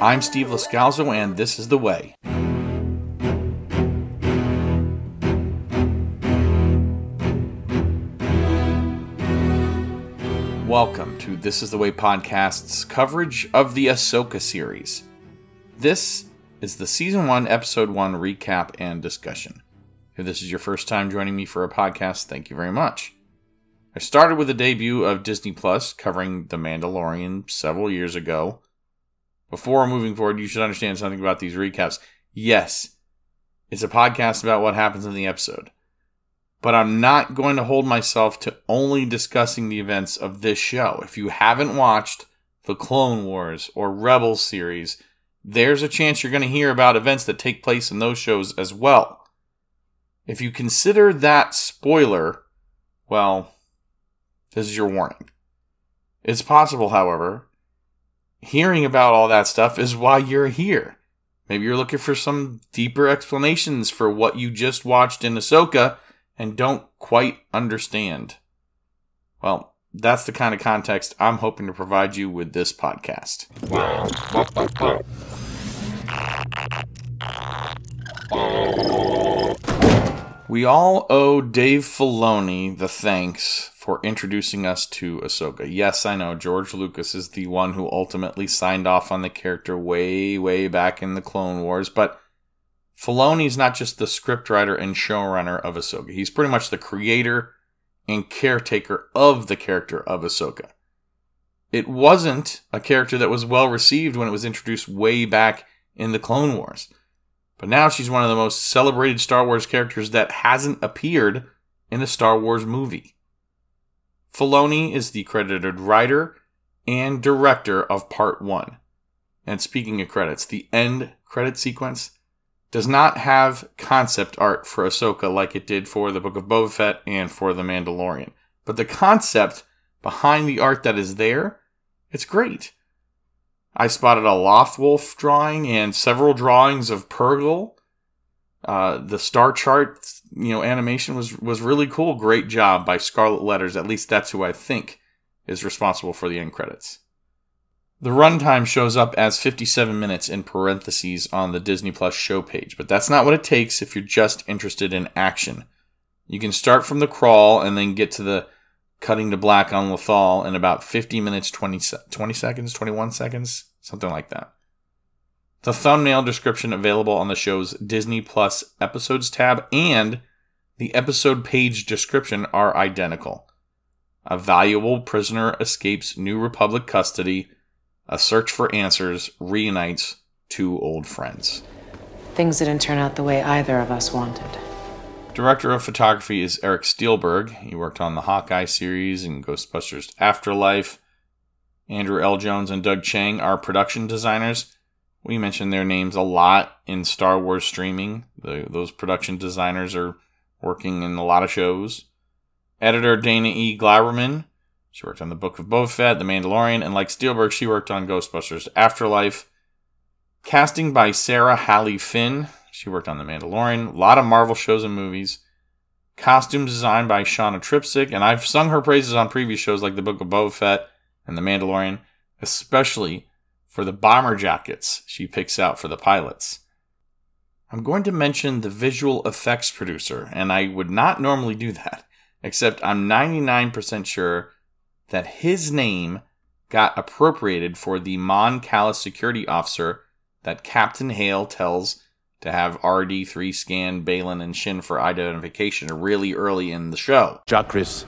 I'm Steve Lascalzo, and this is The Way. Welcome to This is the Way podcast's coverage of the Ahsoka series. This is the season 1, episode 1 recap and discussion. If this is your first time joining me for a podcast, thank you very much. I started with the debut of Disney Plus covering The Mandalorian several years ago. Before moving forward, you should understand something about these recaps. Yes, it's a podcast about what happens in the episode. But I'm not going to hold myself to only discussing the events of this show. If you haven't watched the Clone Wars or Rebels series, there's a chance you're going to hear about events that take place in those shows as well. If you consider that spoiler, well, this is your warning. It's possible, however, hearing about all that stuff is why you're here. Maybe you're looking for some deeper explanations for what you just watched in Ahsoka and don't quite understand. Well, that's the kind of context I'm hoping to provide you with this podcast. We all owe Dave Filoni the thanks for introducing us to Ahsoka. Yes, I know George Lucas is the one who ultimately signed off on the character way, way back in the Clone Wars, but Filoni's not just the scriptwriter and showrunner of Ahsoka. He's pretty much the creator and caretaker of the character of Ahsoka. It wasn't a character that was well received when it was introduced way back in the Clone Wars. But now she's one of the most celebrated Star Wars characters that hasn't appeared in a Star Wars movie. Filoni is the credited writer and director of Part 1. And speaking of credits, the end credit sequence does not have concept art for Ahsoka like it did for the Book of Boba Fett and for The Mandalorian. But the concept behind the art that is there, it's great. I spotted a Lothwolf drawing and several drawings of Purrgil. Uh, the star chart, you know, animation was was really cool. Great job by Scarlet Letters. At least that's who I think is responsible for the end credits. The runtime shows up as 57 minutes in parentheses on the Disney Plus show page, but that's not what it takes if you're just interested in action. You can start from the crawl and then get to the cutting to black on Lothal in about 50 minutes, 20, 20 seconds, 21 seconds, something like that. The thumbnail description available on the show's Disney Plus episodes tab and the episode page description are identical. A valuable prisoner escapes New Republic custody a search for answers reunites two old friends. Things didn't turn out the way either of us wanted. Director of photography is Eric Steelberg. He worked on the Hawkeye series and Ghostbusters Afterlife. Andrew L. Jones and Doug Chiang are production designers. We mentioned their names a lot in Star Wars streaming. The, those production designers are working in a lot of shows. Editor Dana E. Glauberman she worked on the Book of Boba Fett, The Mandalorian, and like Steelberg, she worked on Ghostbusters Afterlife. Casting by Sarah Halley Finn. She worked on The Mandalorian, a lot of Marvel shows and movies. Costume design by Shauna Trpcic, and I've sung her praises on previous shows like The Book of Boba Fett and The Mandalorian, especially for the bomber jackets she picks out for the pilots. I'm going to mention the visual effects producer, and I would not normally do that, except I'm 99% sure that his name got appropriated for the Mon Cala security officer that Captain Hale tells to have RD3 scan Baylan and Shin for identification really early in the show. Jakris,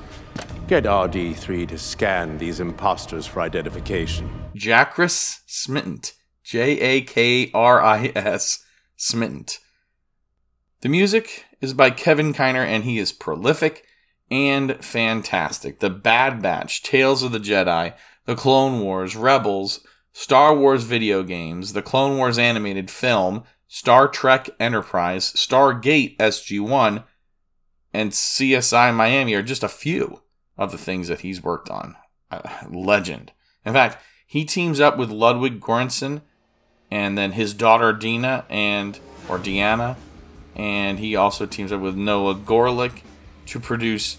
get RD3 to scan these imposters for identification. Jakris Smittent. J A K R I S Smittent. The music is by Kevin Kiner and he is prolific and fantastic. The Bad Batch, Tales of the Jedi, The Clone Wars, Rebels, Star Wars video games, The Clone Wars animated film, Star Trek Enterprise, Stargate SG1, and CSI Miami are just a few of the things that he's worked on. Uh, legend. In fact, he teams up with Ludwig Göransson and then his daughter Dina and or Deanna, and he also teams up with Noah Gorlick to produce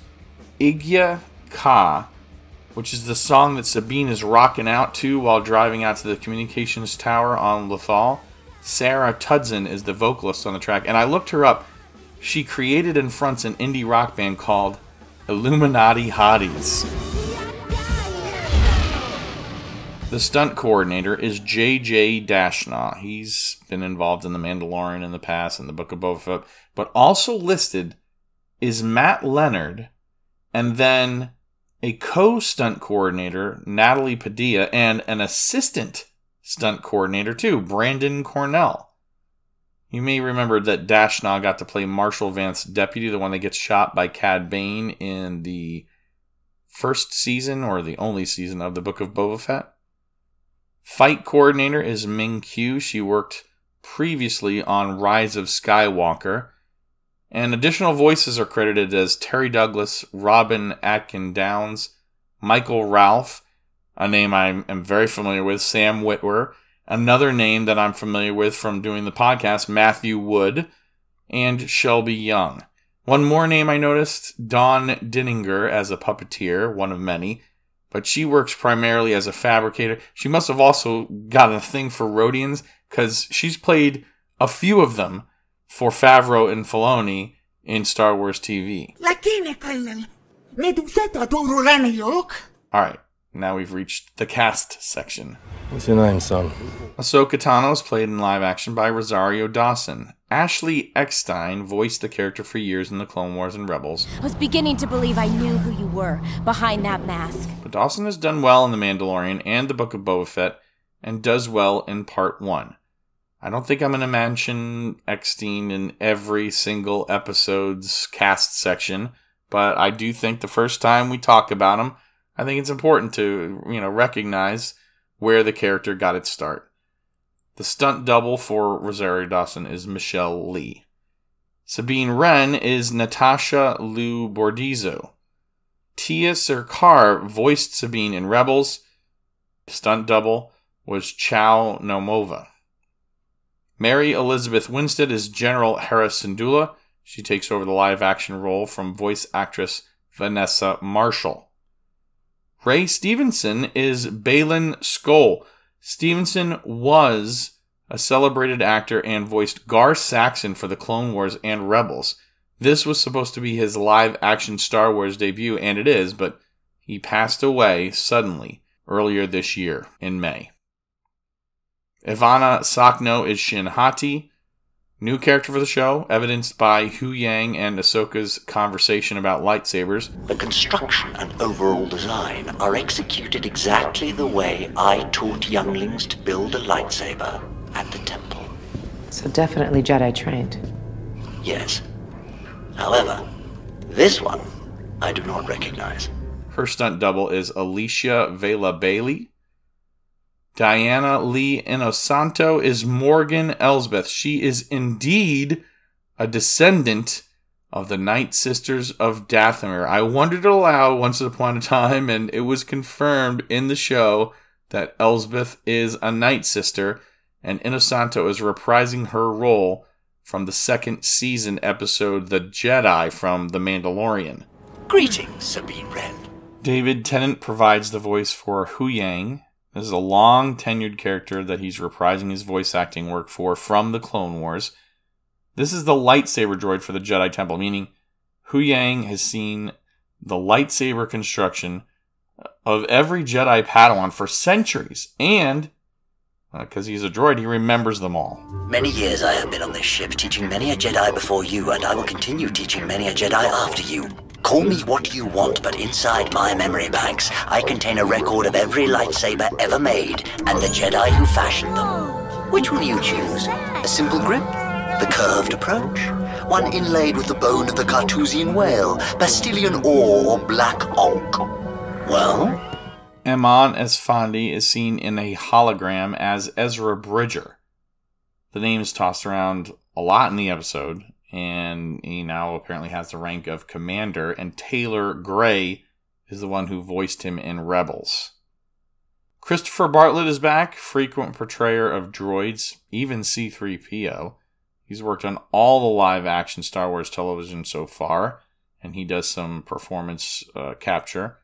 Igya Ka, which is the song that Sabine is rocking out to while driving out to the communications tower on Lothal. Sarah Tudzin is the vocalist on the track, and I looked her up. She created and fronts an indie rock band called Illuminati Hotties. The stunt coordinator is J.J. Dashnaw. He's been involved in The Mandalorian in the past and the Book of Boba Fett, but also listed is Matt Leonard, and then a co stunt coordinator, Natalie Padilla, and an assistant stunt coordinator, too, Brandon Cornell. You may remember that Dashnaw got to play Marshall Vanth's deputy, the one that gets shot by Cad Bane in the first season or the only season of the Book of Boba Fett. Fight coordinator is Ming Q. She worked previously on Rise of Skywalker. And additional voices are credited as Terry Douglas, Robin Atkin Downes, Michael Ralph, a name I am very familiar with, Sam Witwer, another name that I'm familiar with from doing the podcast, Matthew Wood, and Shelby Young. One more name I noticed, Dawn Dinninger as a puppeteer, one of many, but she works primarily as a fabricator. She must have also got a thing for Rodians because she's played a few of them for Favreau and Filoni in Star Wars TV. All right, now we've reached the cast section. What's your name, son? Ahsoka Tano is played in live action by Rosario Dawson. Ashley Eckstein voiced the character for years in the Clone Wars and Rebels. I was beginning to believe I knew who you were behind that mask. But Dawson has done well in The Mandalorian and The Book of Boba Fett, and does well in Part 1. I don't think I'm going to mention Eckstein in every single episode's cast section, but I do think the first time we talk about him, I think it's important to, you know, recognize where the character got its start. The stunt double for Rosario Dawson is Michelle Lee. Sabine Wren is Natasha Liu Bordizzo. Tiya Sircar voiced Sabine in Rebels. Stunt double was Chow Nomova. Mary Elizabeth Winstead is General Hera Syndulla. She takes over the live action role from voice actress Vanessa Marshall. Ray Stevenson is Baylan Skoll. Stevenson was a celebrated actor and voiced Gar Saxon for the Clone Wars and Rebels. This was supposed to be his live action Star Wars debut, and it is, but he passed away suddenly earlier this year in May. Ivanna Sakhno is Shin Hati, new character for the show, evidenced by Huyang and Ahsoka's conversation about lightsabers. The construction and overall design are executed exactly the way I taught younglings to build a lightsaber at the temple. So definitely Jedi trained. Yes. However, this one I do not recognize. Her stunt double is Alicia Vela Bailey. Diana Lee Inosanto is Morgan Elsbeth. She is indeed a descendant of the Night Sisters of Dathomir. I wondered aloud once upon a time, and it was confirmed in the show that Elsbeth is a Night Sister, and Inosanto is reprising her role from the second season episode The Jedi from The Mandalorian. Greetings, Sabine Wren. David Tennant provides the voice for Huyang, this is a long tenured character that he's reprising his voice acting work for from the Clone Wars. This is the lightsaber droid for the Jedi Temple, meaning Huyang has seen the lightsaber construction of every Jedi Padawan for centuries, and because uh, he's a droid, he remembers them all. Many years I have been on this ship, teaching many a Jedi before you, and I will continue teaching many a Jedi after you. Call me what you want, but inside my memory banks, I contain a record of every lightsaber ever made and the Jedi who fashioned them. Which will you choose? A simple grip? The curved approach? One inlaid with the bone of the Carthusian whale, Bastilian ore, or black ankh? Well? Eman Esfandi is seen in a hologram as Ezra Bridger. The name is tossed around a lot in the episode, and he now apparently has the rank of commander. And Taylor Gray is the one who voiced him in Rebels. Christopher Bartlett is back, frequent portrayer of droids, even C3PO. He's worked on all the live action Star Wars television so far, and he does some performance uh, capture.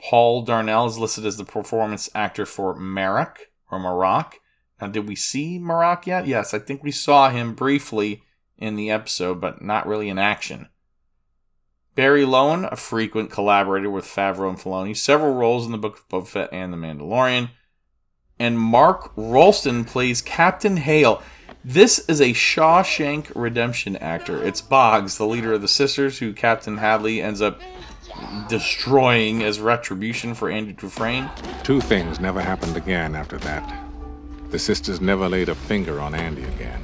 Paul Darnell is listed as the performance actor for Marek or Marak. Now, did we see Marak yet? Yes, I think we saw him briefly in the episode, but not really in action. Barry Lowin, a frequent collaborator with Favreau and Filoni, several roles in the Book of Boba Fett and The Mandalorian. And Mark Rolston plays Captain Hale. This is a Shawshank Redemption actor. It's Boggs, the leader of the sisters, who Captain Hadley ends up destroying as retribution for Andy Dufresne. Two things never happened again after that. The sisters never laid a finger on Andy again.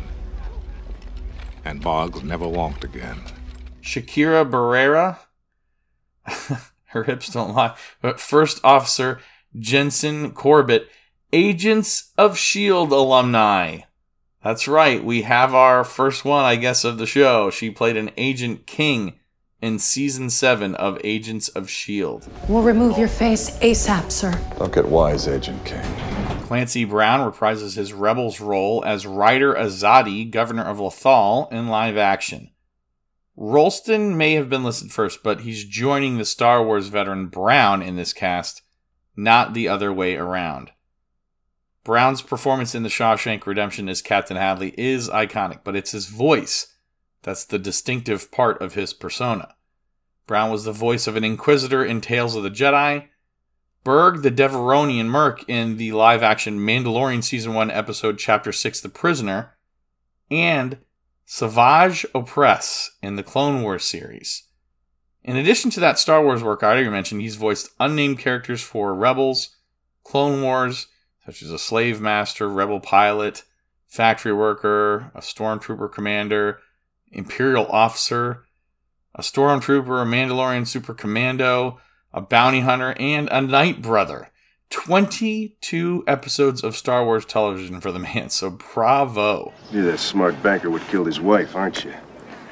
And Boggs never walked again. Shakira Barrera. Her hips don't lie. But First Officer Jensen Corbett, Agents of S.H.I.E.L.D. alumni. That's right. We have our first one, I guess, of the show. She played an Agent King in season 7 of Agents of S.H.I.E.L.D. We'll remove your face ASAP, sir. Don't get wise, Agent King. Clancy Brown reprises his Rebels role as Ryder Azadi, governor of Lothal, in live action. Rolston may have been listed first, but he's joining the Star Wars veteran Brown in this cast, not the other way around. Brown's performance in The Shawshank Redemption as Captain Hadley is iconic, but it's his voice that's the distinctive part of his persona. Brown was the voice of an Inquisitor in Tales of the Jedi, Burg the Devaronian Merc in the live action Mandalorian Season 1 episode Chapter 6 The Prisoner, and Savage Opress in the Clone Wars series. In addition to that Star Wars work I already mentioned, he's voiced unnamed characters for Rebels, Clone Wars, such as a slave master, rebel pilot, factory worker, a stormtrooper commander, imperial officer, a stormtrooper, a Mandalorian super commando, a bounty hunter, and a knight brother. 22 episodes of Star Wars television for the man, so bravo. You're that smart banker would kill his wife, aren't you?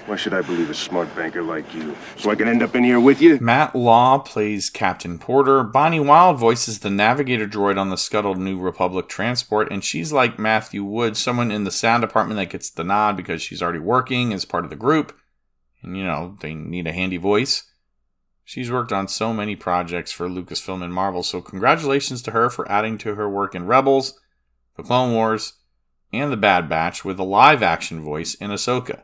Why should I believe a smart banker like you? So I can end up in here with you? Matt Law plays Captain Porter. Bonnie Wild voices the navigator droid on the scuttled New Republic transport, and she's like Matthew Wood, someone in the sound department that gets the nod because she's already working as part of the group. And, you know, they need a handy voice. She's worked on so many projects for Lucasfilm and Marvel, so congratulations to her for adding to her work in Rebels, The Clone Wars, and The Bad Batch with a live action voice in Ahsoka.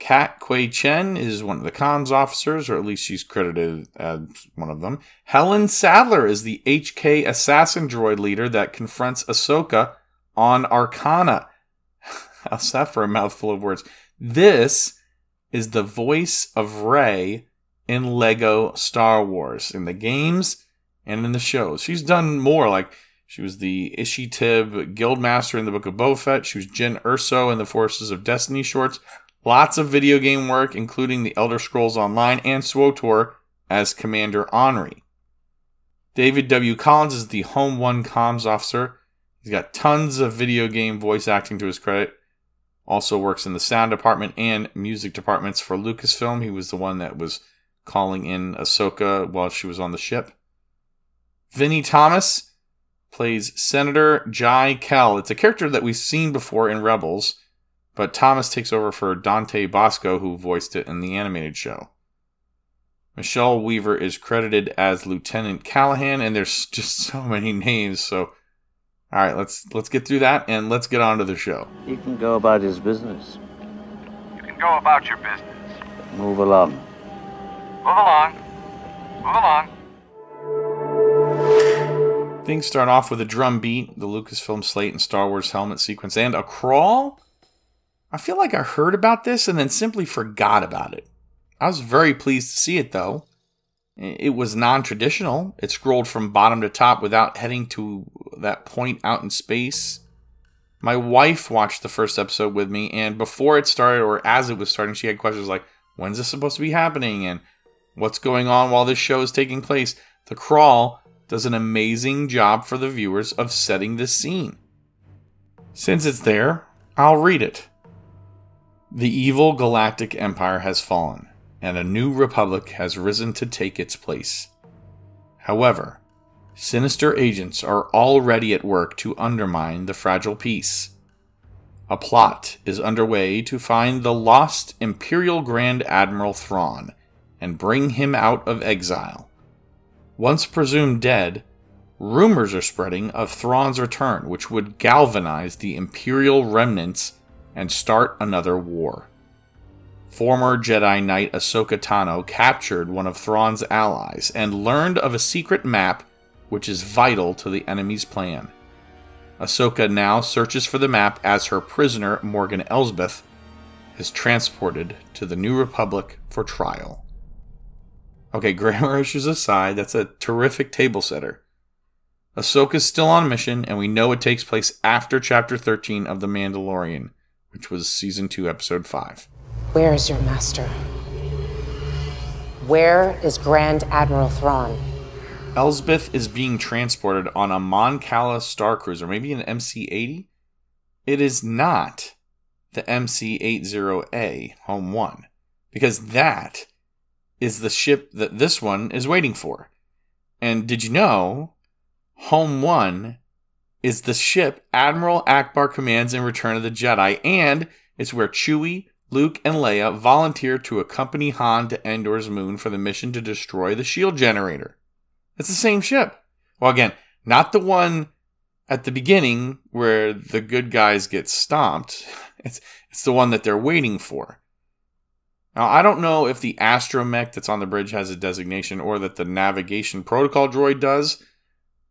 Kat Quay Chen is one of the comms officers, or at least she's credited as one of them. Helen Sadler is the HK assassin droid leader that confronts Ahsoka on Arcana. How's that for a mouthful of words? This is the voice of Rey in Lego Star Wars, in the games and in the shows. She's done more, like she was the Ishi Tib Guildmaster in the Book of Boba. She was Jyn Erso in the Forces of Destiny shorts. Lots of video game work, including the Elder Scrolls Online and SWOTOR as Commander Henri. David W. Collins is the Home One comms officer. He's got tons of video game voice acting to his credit. Also works in the sound department and music departments for Lucasfilm. He was the one that was calling in Ahsoka while she was on the ship. Vinnie Thomas plays Senator Jai Kell. It's a character that we've seen before in Rebels but Thomas takes over for Dante Basco, who voiced it in the animated show. Michelle Weaver is credited as Lieutenant Callahan, and there's just so many names. So, all right, let's let's get through that and let's get on to the show. He can go about his business. You can go about your business. Move along. Move along. Move along. Things start off with a drum beat, the Lucasfilm slate and Star Wars helmet sequence, and a crawl I feel like I heard about this and then simply forgot about it. I was very pleased to see it though. It was non traditional. It scrolled from bottom to top without heading to that point out in space. My wife watched the first episode with me, and before it started, or as it was starting, she had questions like, When's this supposed to be happening? And what's going on while this show is taking place? The Crawl does an amazing job for the viewers of setting this scene. Since it's there, I'll read it. The evil galactic empire has fallen, and a new republic has risen to take its place. However, sinister agents are already at work to undermine the fragile peace. A plot is underway to find the lost Imperial Grand Admiral Thrawn and bring him out of exile. Once presumed dead, rumors are spreading of Thrawn's return, which would galvanize the Imperial remnants and start another war. Former Jedi Knight Ahsoka Tano captured one of Thrawn's allies and learned of a secret map which is vital to the enemy's plan. Ahsoka now searches for the map as her prisoner, Morgan Elsbeth, is transported to the New Republic for trial. Okay, grammar issues aside, that's a terrific table setter. Ahsoka's still on mission, and we know it takes place after Chapter 13 of The Mandalorian, which was Season 2, Episode 5. Where is your master? Where is Grand Admiral Thrawn? Elsbeth is being transported on a Mon Cala star cruiser, maybe an MC 80. It is not the MC 80A Home 1, because that is the ship that this one is waiting for. And did you know Home 1 is the ship Admiral Ackbar commands in Return of the Jedi, and it's where Chewie, Luke, and Leia volunteer to accompany Han to Endor's moon for the mission to destroy the shield generator. It's the same ship. Well, again, not the one at the beginning where the good guys get stomped. It's it's the one that they're waiting for. Now, I don't know if the astromech that's on the bridge has a designation or that the navigation protocol droid does,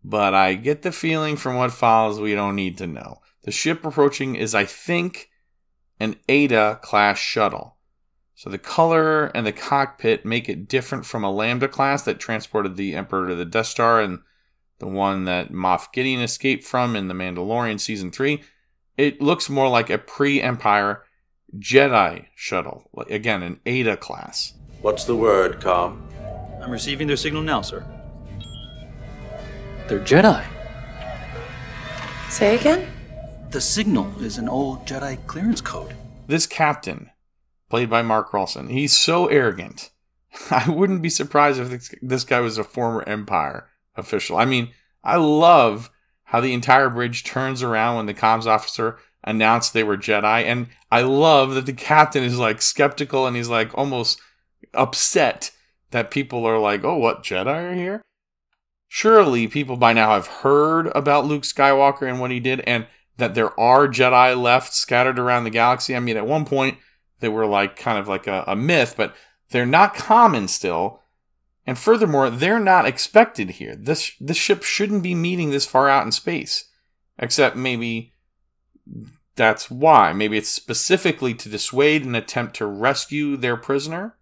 but I get the feeling from what follows we don't need to know. The ship approaching is, I think, an Eta class shuttle. So the color and the cockpit make it different from a Lambda class that transported the Emperor to the Death Star and the one that Moff Gideon escaped from in The Mandalorian Season 3. It looks more like a pre Empire Jedi shuttle. Again, an Eta class. What's the word, Com? I'm receiving their signal now, sir. They're Jedi. Say again? The signal is an old Jedi clearance code. This captain played by Mark Rolston. He's so arrogant. I wouldn't be surprised if this, this guy was a former Empire official. I mean, I love how the entire bridge turns around when the comms officer announced they were Jedi. And I love that the captain is like skeptical and he's like almost upset that people are like, oh, what, Jedi are here? Surely people by now have heard about Luke Skywalker and what he did and that there are Jedi left scattered around the galaxy. I mean, at one point, they were like kind of like a, a myth, but they're not common still. And furthermore, they're not expected here. This this ship shouldn't be meeting this far out in space. Except maybe that's why. Maybe it's specifically to dissuade an attempt to rescue their prisoner.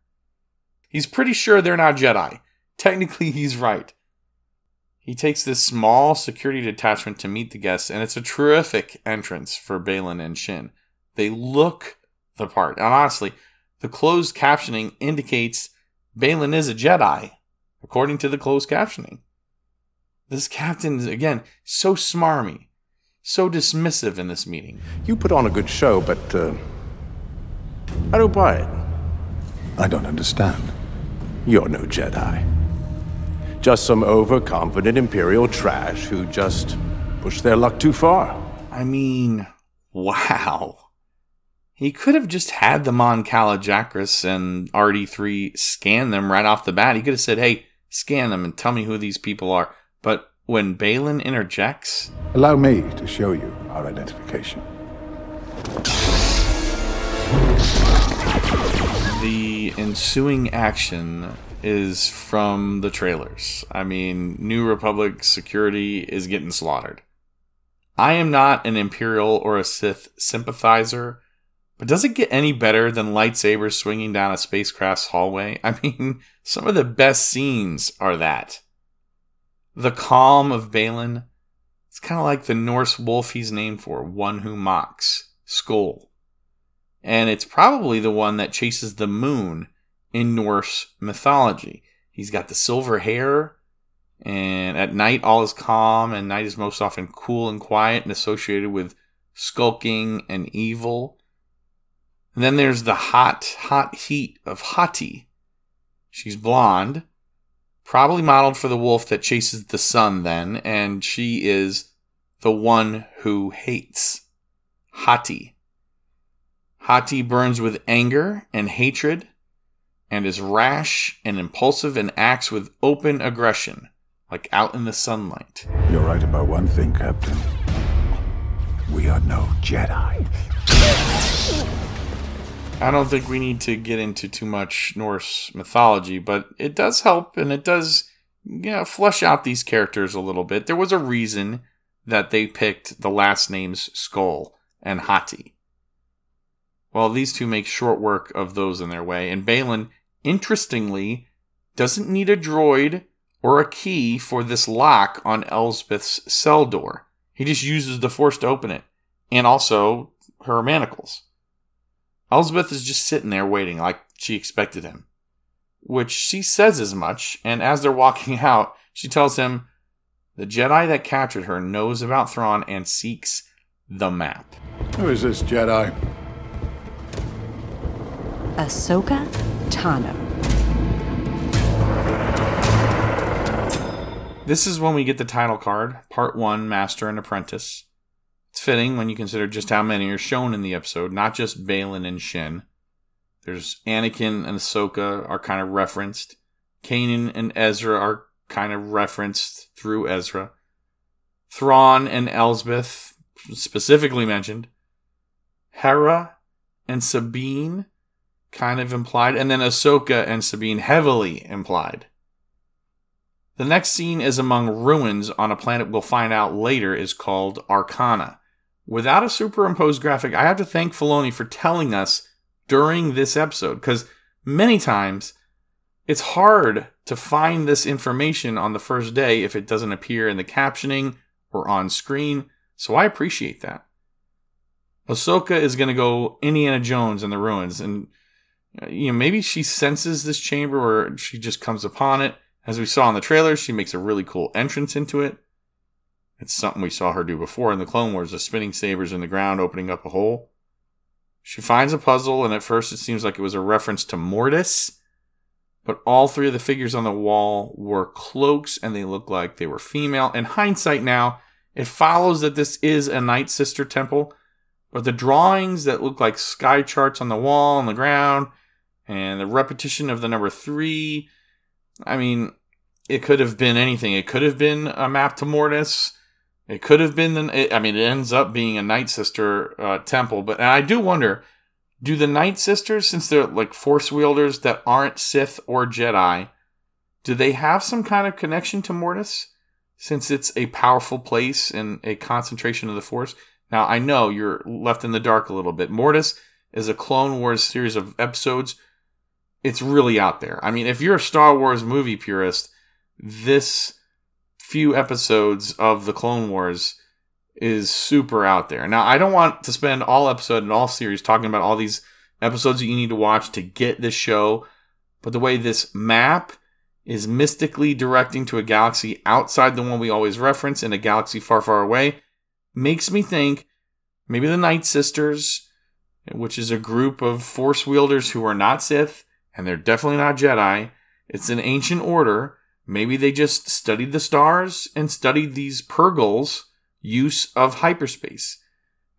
He's pretty sure they're not Jedi. Technically, he's right. He takes this small security detachment to meet the guests, and it's a terrific entrance for Baylan and Shin. They look the part. And honestly, the closed captioning indicates Baylan is a Jedi, according to the closed captioning. This captain is, again, so smarmy, so dismissive in this meeting. You put on a good show, but uh, I don't buy it. I don't understand. You're no Jedi. Just some overconfident Imperial trash who just pushed their luck too far. I mean, wow. He could have just had the Mon Cala Jacris and RD3 scan them right off the bat. He could have said, hey, scan them and tell me who these people are. When Baylan interjects. Allow me to show you our identification. The ensuing action is from the trailers. I mean, New Republic security is getting slaughtered. I am not an Imperial or a Sith sympathizer, but does it get any better than lightsabers swinging down a spacecraft's hallway? I mean, some of the best scenes are that. The calm of Baylan. It's kind of like the Norse wolf he's named for, one who mocks, Skoll. And it's probably the one that chases the moon in Norse mythology. He's got the silver hair, and at night all is calm, and night is most often cool and quiet and associated with skulking and evil. And then there's the hot, hot heat of Hati. She's blonde, probably modeled for the wolf that chases the sun, then, and she is the one who hates. Hati. Hati burns with anger and hatred and is rash and impulsive and acts with open aggression. like out in the sunlight. You're right about one thing, Captain. We are no Jedi. I don't think we need to get into too much Norse mythology, but it does help and it does you know, flesh out these characters a little bit. There was a reason that they picked the last names Skoll and Hati. Well, these two make short work of those in their way, and Baylan, interestingly, doesn't need a droid or a key for this lock on Elsbeth's cell door. He just uses the Force to open it, and also her manacles. Elsbeth is just sitting there waiting like she expected him, which she says as much, and as they're walking out, she tells him the Jedi that captured her knows about Thrawn and seeks the map. Who is this Jedi? Ahsoka Tano. This is when we get the title card, Part 1 Master and Apprentice. It's fitting when you consider just how many are shown in the episode, not just Baylan and Shin. There's Anakin and Ahsoka are kind of referenced. Kanan and Ezra are kind of referenced through Ezra. Thrawn and Elsbeth specifically mentioned. Hera and Sabine kind of implied, and then Ahsoka and Sabine heavily implied. The next scene is among ruins on a planet we'll find out later is called Arcana. Without a superimposed graphic, I have to thank Filoni for telling us during this episode, because many times it's hard to find this information on the first day if it doesn't appear in the captioning or on screen, so I appreciate that. Ahsoka is going to go Indiana Jones in the ruins, and you know maybe she senses this chamber or she just comes upon it as we saw in the trailer, she makes a really cool entrance into it. It's something we saw her do before in the Clone Wars, the spinning sabers in the ground opening up a hole. She finds a puzzle, and at first it seems like it was a reference to Mortis, but all three of the figures on the wall were cloaks and they look like they were female. In hindsight now, it follows that this is a Night Sister temple, but the drawings that look like sky charts on the wall, on the ground, and the repetition of the number three I mean, it could have been anything. It could have been a map to Mortis. It could have been the. I mean, it ends up being a Night Sister uh, temple. But I do wonder, do the Night Sisters, since they're like Force wielders that aren't Sith or Jedi, do they have some kind of connection to Mortis? Since it's a powerful place and a concentration of the Force. Now I know you're left in the dark a little bit. Mortis is a Clone Wars series of episodes it's really out there. I mean, if you're a Star Wars movie purist, this few episodes of the Clone Wars is super out there. Now, I don't want to spend all episode and all series talking about all these episodes that you need to watch to get this show, but the way this map is mystically directing to a galaxy outside the one we always reference in a galaxy far, far away makes me think maybe the Night Sisters, which is a group of Force wielders who are not Sith, and they're definitely not Jedi. It's an ancient order. Maybe they just studied the stars and studied these Purrgils' use of hyperspace.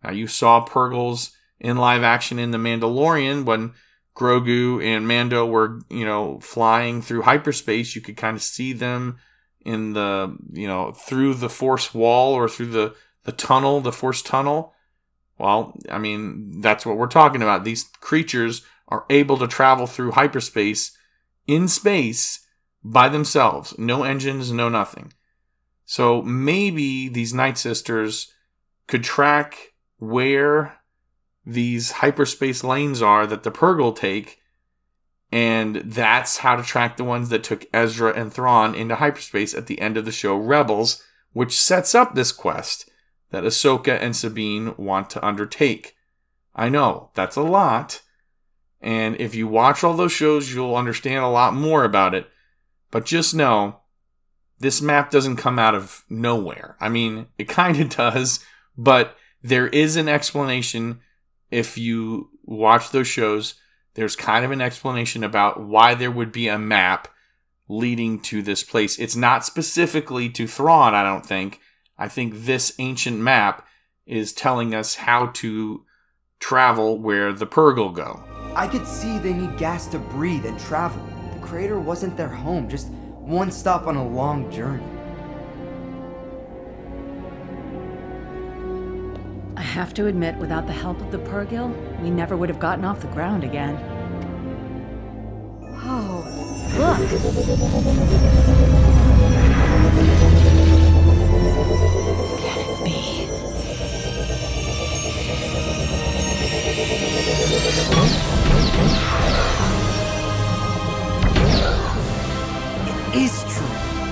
Now, you saw Purrgils in live action in The Mandalorian when Grogu and Mando were, you know, flying through hyperspace. You could kind of see them in the, you know, through the Force wall or through the, the tunnel, the Force tunnel. Well, I mean, that's what we're talking about. These creatures are able to travel through hyperspace in space by themselves. No engines, no nothing. So maybe these Night Sisters could track where these hyperspace lanes are that the Purrgil take, and that's how to track the ones that took Ezra and Thrawn into hyperspace at the end of the show Rebels, which sets up this quest that Ahsoka and Sabine want to undertake. I know, that's a lot, and if you watch all those shows, you'll understand a lot more about it. But just know this map doesn't come out of nowhere. I mean, it kind of does, but there is an explanation if you watch those shows. There's kind of an explanation about why there would be a map leading to this place. It's not specifically to Thrawn, I don't think. I think this ancient map is telling us how to travel where the Purrgil go. I could see they need gas to breathe and travel crater wasn't their home, just one stop on a long journey. I have to admit, without the help of the Purrgil, we never would have gotten off the ground again. Oh, look!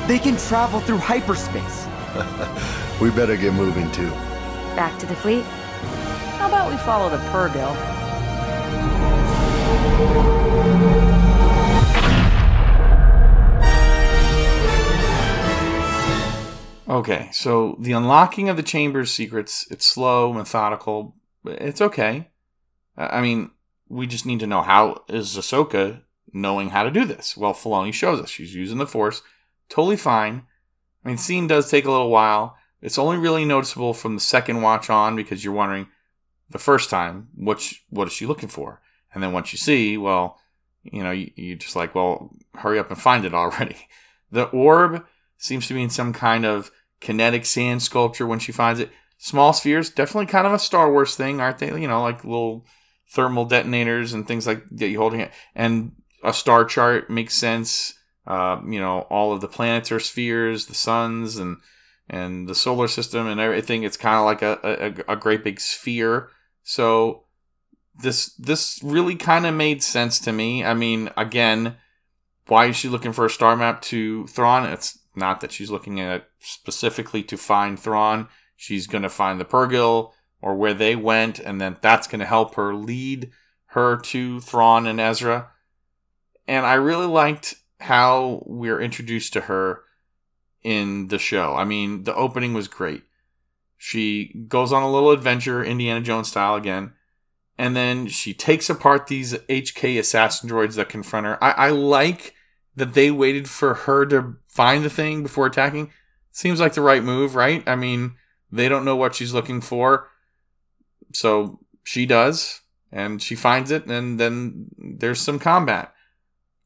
They can travel through hyperspace. we better get moving too. Back to the fleet? How about we follow the Purrgil? Okay, so the unlocking of the chamber's secrets, it's slow, methodical, but it's okay. I mean, we just need to know how is Ahsoka knowing how to do this? Well, Filoni shows us. She's using the Force. Totally fine. I mean, scene does take a little while. It's only really noticeable from the second watch on because you're wondering the first time, what, what is she looking for? And then once you see, well, you know, you, you're just like, well, hurry up and find it already. The orb seems to be in some kind of kinetic sand sculpture when she finds it. Small spheres, definitely kind of a Star Wars thing, aren't they? You know, like little thermal detonators and things like that you holding it. And a star chart makes sense. Uh, you know, all of the planets are spheres, the suns and and the solar system and everything. It's kind of like a, a, a great big sphere. So this this really kind of made sense to me. I mean, again, why is she looking for a star map to Thrawn? It's not that she's looking at specifically to find Thrawn. She's going to find the Purrgil or where they went, and then that's going to help her lead her to Thrawn and Ezra. And I really liked how we're introduced to her in the show. I mean, the opening was great. She goes on a little adventure, Indiana Jones style again, and then she takes apart these HK assassin droids that confront her. I, I like that they waited for her to find the thing before attacking. Seems like the right move, right? I mean, they don't know what she's looking for. So she does, and she finds it, and then there's some combat.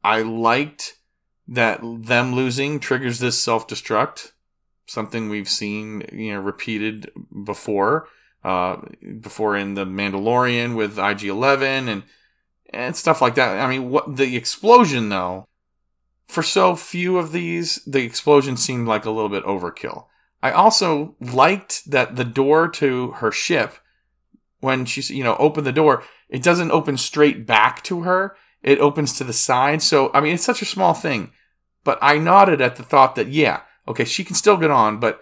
I liked that them losing triggers this self destruct, something we've seen, you know, repeated before, uh, before in the Mandalorian with IG Eleven and and stuff like that. I mean, what the explosion though? For so few of these, the explosion seemed like a little bit overkill. I also liked that the door to her ship, when she's, you know, open the door, it doesn't open straight back to her. It opens to the side. So, I mean, it's such a small thing. But I nodded at the thought that, yeah, okay, she can still get on, but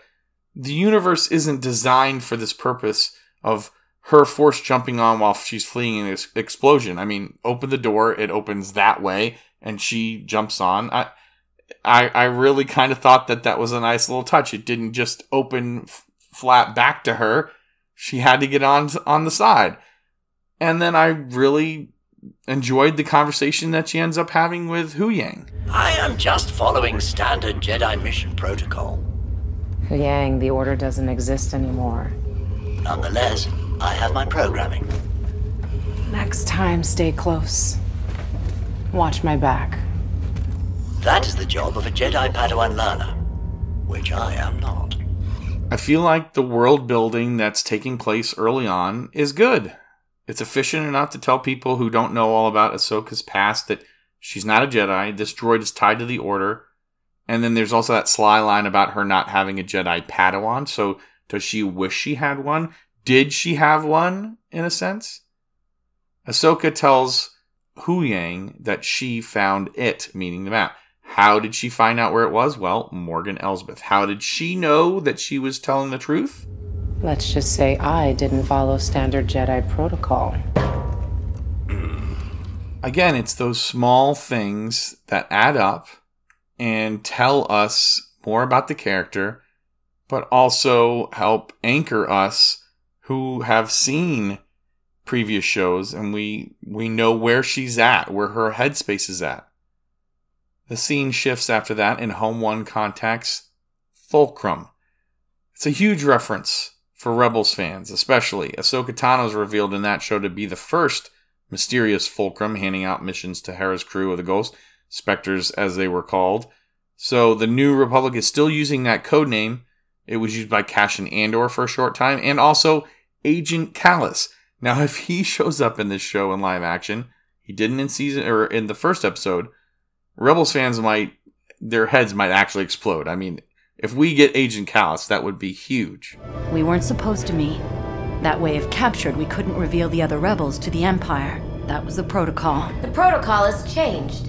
the universe isn't designed for this purpose of her force jumping on while she's fleeing an explosion. I mean, open the door, it opens that way, and she jumps on. I, I, I really kind of thought that that was a nice little touch. It didn't just open f- flat back to her. She had to get on on the side. And then I really enjoyed the conversation that she ends up having with Huyang. I am just following standard Jedi mission protocol. Huyang, the Order doesn't exist anymore. Nonetheless, I have my programming. Next time, stay close. Watch my back. That is the job of a Jedi Padawan learner, which I am not. I feel like the world building that's taking place early on is good. It's efficient enough to tell people who don't know all about Ahsoka's past that she's not a Jedi. This droid is tied to the Order. And then there's also that sly line about her not having a Jedi Padawan. So does she wish she had one? Did she have one, in a sense? Ahsoka tells Huyang that she found it, meaning the map. How did she find out where it was? Well, Morgan Elsbeth. How did she know that she was telling the truth? Let's just say I didn't follow standard Jedi protocol. Hmm. Again, it's those small things that add up and tell us more about the character, but also help anchor us who have seen previous shows and we we know where she's at, where her headspace is at. The scene shifts after that in Home One contacts Fulcrum. It's a huge reference for Rebels fans, especially. Ahsoka Tano is revealed in that show to be the first mysterious Fulcrum handing out missions to Hera's crew of the Ghost, Spectres as they were called. So the New Republic is still using that code name. It was used by Cassian Andor for a short time, and also Agent Kallus. Now, if he shows up in this show in live action, he didn't in season or in the first episode, Rebels fans might their heads might actually explode. I mean, if we get Agent Kallus, that would be huge. We weren't supposed to meet. That way, if captured, we couldn't reveal the other rebels to the Empire. That was the protocol. The protocol has changed.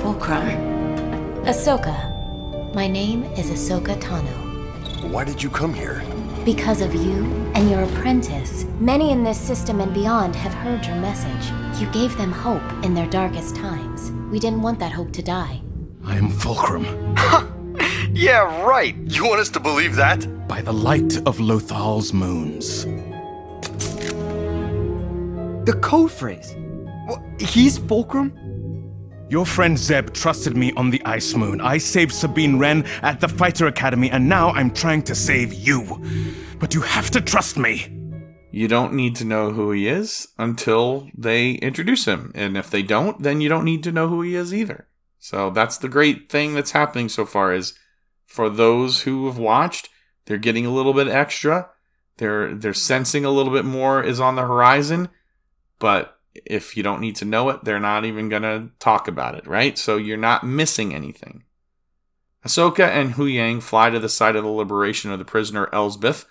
Fulcrum. Ahsoka. My name is Ahsoka Tano. Why did you come here? Because of you and your apprentice, many in this system and beyond have heard your message. You gave them hope in their darkest times. We didn't want that hope to die. I am Fulcrum. yeah, right. You want us to believe that? By the light of Lothal's moons. The code phrase. What, he's Fulcrum? Your friend Zeb trusted me on the Ice Moon. I saved Sabine Wren at the Fighter Academy, and now I'm trying to save you. But you have to trust me. You don't need to know who he is until they introduce him. And if they don't, then you don't need to know who he is either. So that's the great thing that's happening so far is for those who have watched, they're getting a little bit extra. They're they're sensing a little bit more is on the horizon, but if you don't need to know it, they're not even going to talk about it, right? So you're not missing anything. Ahsoka and Huyang fly to the site of the liberation of the prisoner Elsbeth.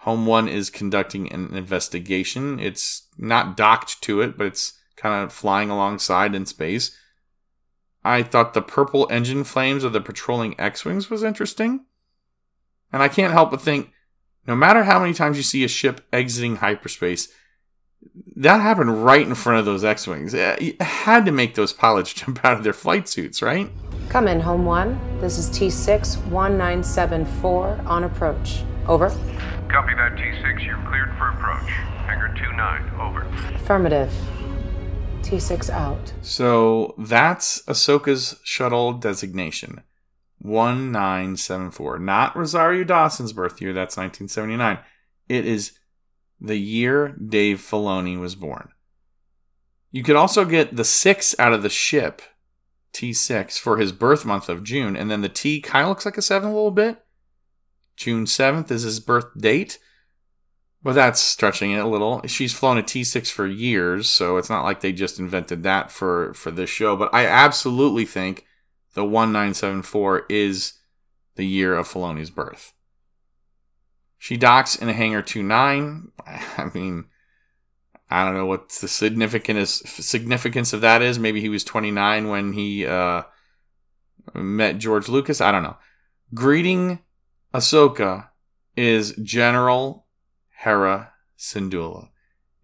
Home One is conducting an investigation. It's not docked to it, but it's kind of flying alongside in space. I thought the purple engine flames of the patrolling X Wings was interesting. And I can't help but think no matter how many times you see a ship exiting hyperspace, that happened right in front of those X Wings. It eh, had to make those pilots jump out of their flight suits, right? Come in, Home One. This is T6 1974 on approach. Over. Copy that, T6. You're cleared for approach. Hangar 29, over. Affirmative. T6 out. So that's Ahsoka's shuttle designation 1974. Not Rosario Dawson's birth year, that's 1979. It is the year Dave Filoni was born. You could also get the 6 out of the ship, T6, for his birth month of June, and then the T kind of looks like a 7 a little bit. June 7th is his birth date. But that's stretching it a little. She's flown a T6 for years, so it's not like they just invented that for, for this show. But I absolutely think the 1974 is the year of Filoni's birth. She docks in a hangar 29. I mean, I don't know what the significance significance of that is. Maybe he was 29 when he uh, met George Lucas. I don't know. Greeting Ahsoka is General Hera Syndulla.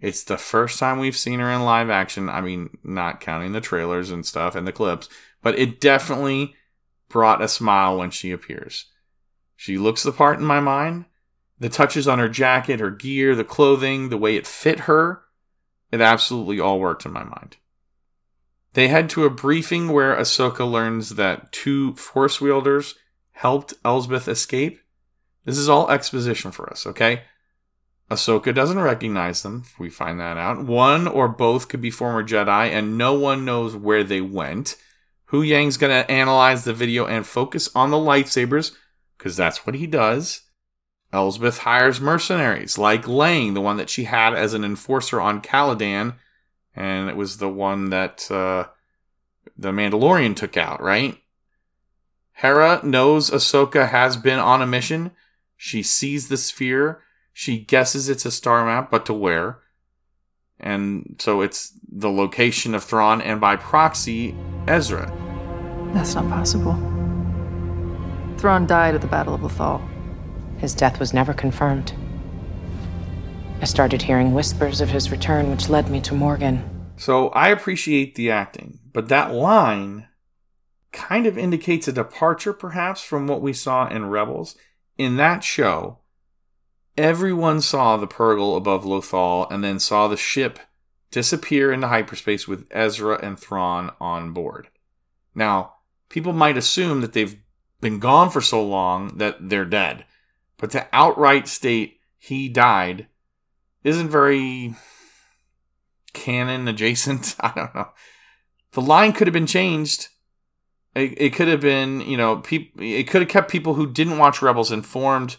It's the first time we've seen her in live action. I mean, not counting the trailers and stuff and the clips, but it definitely brought a smile when she appears. She looks the part in my mind. The touches on her jacket, her gear, the clothing, the way it fit her, it absolutely all worked in my mind. They head to a briefing where Ahsoka learns that two Force wielders helped Elsbeth escape. This is all exposition for us, okay? Ahsoka doesn't recognize them. If we find that out. One or both could be former Jedi, and no one knows where they went. Huyang's going to analyze the video and focus on the lightsabers, because that's what he does. Elsbeth hires mercenaries, like Lang, the one that she had as an enforcer on Calodan, and it was the one that uh, the Mandalorian took out, right? Hera knows Ahsoka has been on a mission. She sees the sphere. She guesses it's a star map, but to where? And so it's the location of Thrawn and by proxy, Ezra. That's not possible. Thrawn died at the Battle of Lothal. His death was never confirmed. I started hearing whispers of his return, which led me to Morgan. So I appreciate the acting, but that line kind of indicates a departure, perhaps, from what we saw in Rebels. In that show, everyone saw the Purrgil above Lothal and then saw the ship disappear into hyperspace with Ezra and Thrawn on board. Now, people might assume that they've been gone for so long that they're dead. But to outright state he died isn't very canon adjacent. I don't know. The line could have been changed. It, it could have been, you know, peop- it could have kept people who didn't watch Rebels informed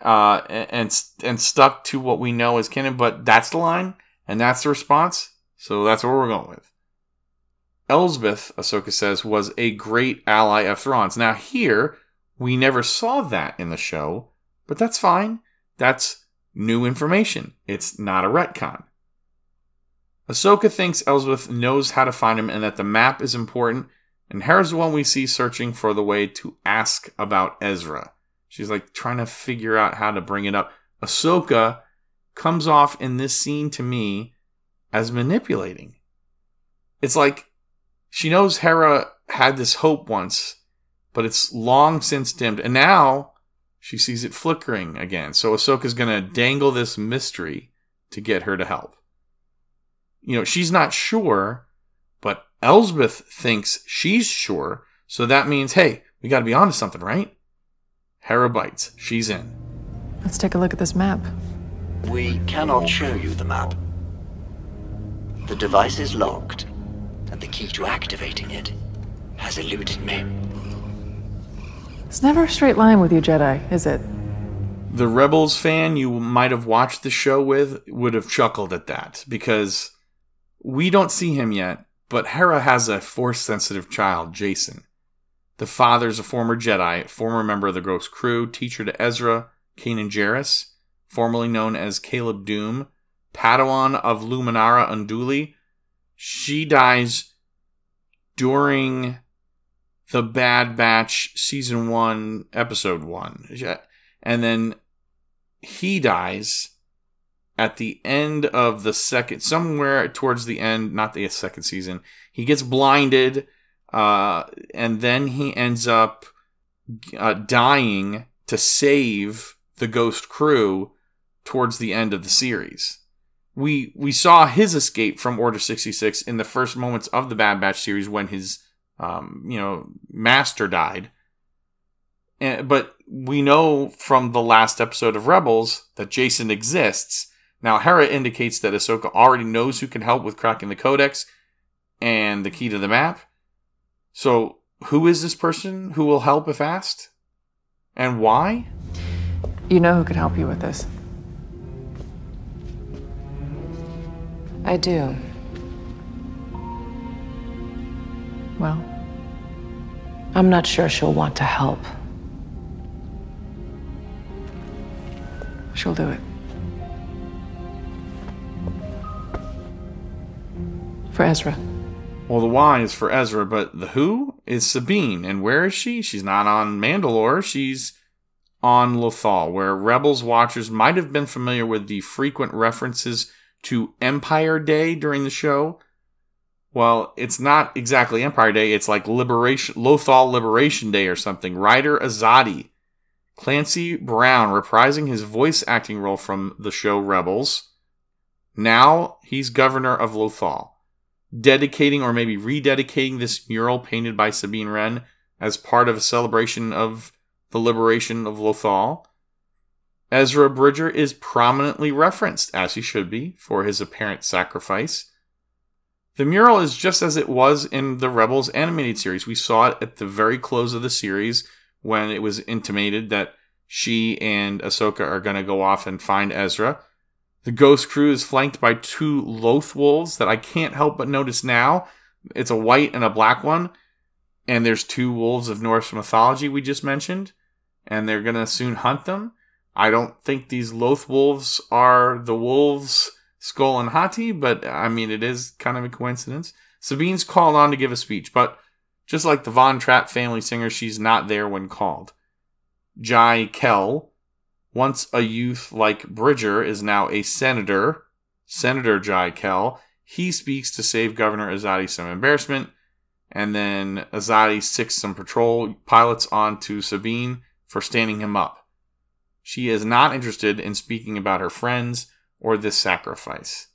uh, and and stuck to what we know as canon. But that's the line, and that's the response. So that's what we're going with. Elsbeth, Ahsoka says, was a great ally of Thrawn's. Now here, we never saw that in the show, but that's fine. That's new information. It's not a retcon. Ahsoka thinks Elsbeth knows how to find him and that the map is important, and here's the one we see searching for the way to ask about Ezra. She's like trying to figure out how to bring it up. Ahsoka comes off in this scene to me as manipulating. It's like she knows Hera had this hope once, but it's long since dimmed, and now she sees it flickering again. So Ahsoka's gonna dangle this mystery to get her to help. You know, she's not sure, but Elsbeth thinks she's sure, so that means, hey, we gotta be onto something, right? Hera bites. She's in. Let's take a look at this map. We cannot show you the map. The device is locked, and the key to activating it has eluded me. It's never a straight line with you, Jedi, is it? The Rebels fan you might have watched the show with would have chuckled at that because we don't see him yet, but Hera has a force sensitive child, Jacen. The father's a former Jedi, former member of the Ghost crew, teacher to Ezra, Kanan Jarrus, formerly known as Caleb Dume, Padawan of Luminara Unduli. She dies during the Bad Batch season one, episode one. And then he dies at the end of the second, somewhere towards the end, not the second season. He gets blinded uh, and then he ends up uh, dying to save the Ghost crew towards the end of the series. We we saw his escape from Order 66 in the first moments of the Bad Batch series when his um, you know master died. And, but we know from the last episode of Rebels that Jacen exists. Now Hera indicates that Ahsoka already knows who can help with cracking the Codex and the key to the map. So, who is this person who will help if asked? And why? You know who could help you with this. I do. Well, I'm not sure she'll want to help. She'll do it. For Ezra. Well, the why is for Ezra, but the who is Sabine. And where is she? She's not on Mandalore. She's on Lothal, where Rebels watchers might have been familiar with the frequent references to Empire Day during the show. Well, it's not exactly Empire Day. It's like Liberation, Lothal Liberation Day or something. Ryder Azadi, Clancy Brown, reprising his voice acting role from the show Rebels. Now he's governor of Lothal dedicating or maybe rededicating this mural painted by Sabine Wren as part of a celebration of the liberation of Lothal. Ezra Bridger is prominently referenced, as he should be, for his apparent sacrifice. The mural is just as it was in the Rebels animated series. We saw it at the very close of the series when it was intimated that she and Ahsoka are going to go off and find Ezra. The Ghost Crew is flanked by two Loth wolves that I can't help but notice now. It's a white and a black one. And there's two wolves of Norse mythology we just mentioned. And they're going to soon hunt them. I don't think these Loth wolves are the wolves Skoll and Hati, but I mean, it is kind of a coincidence. Sabine's called on to give a speech, but just like the Von Trapp family singer, she's not there when called. Jai Kell, once a youth like Bridger is now a senator, Senator Jai Kell. He speaks to save Governor Azadi some embarrassment, and then Azadi sicks some patrol pilots onto Sabine for standing him up. She is not interested in speaking about her friends or this sacrifice.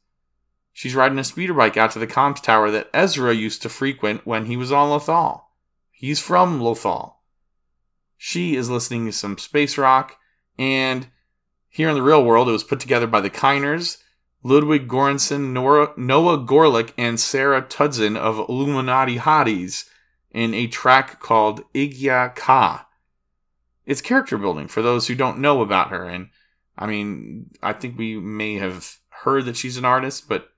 She's riding a speeder bike out to the comms tower that Ezra used to frequent when he was on Lothal. He's from Lothal. She is listening to some space rock and here in the real world, it was put together by the Kiners, Ludwig Göransson, Noah Gorlick, and Sarah Tudzin of Illuminati Hotties in a track called Igya Ka. it's character building for those who don't know about her. And I mean, I think we may have heard that she's an artist, but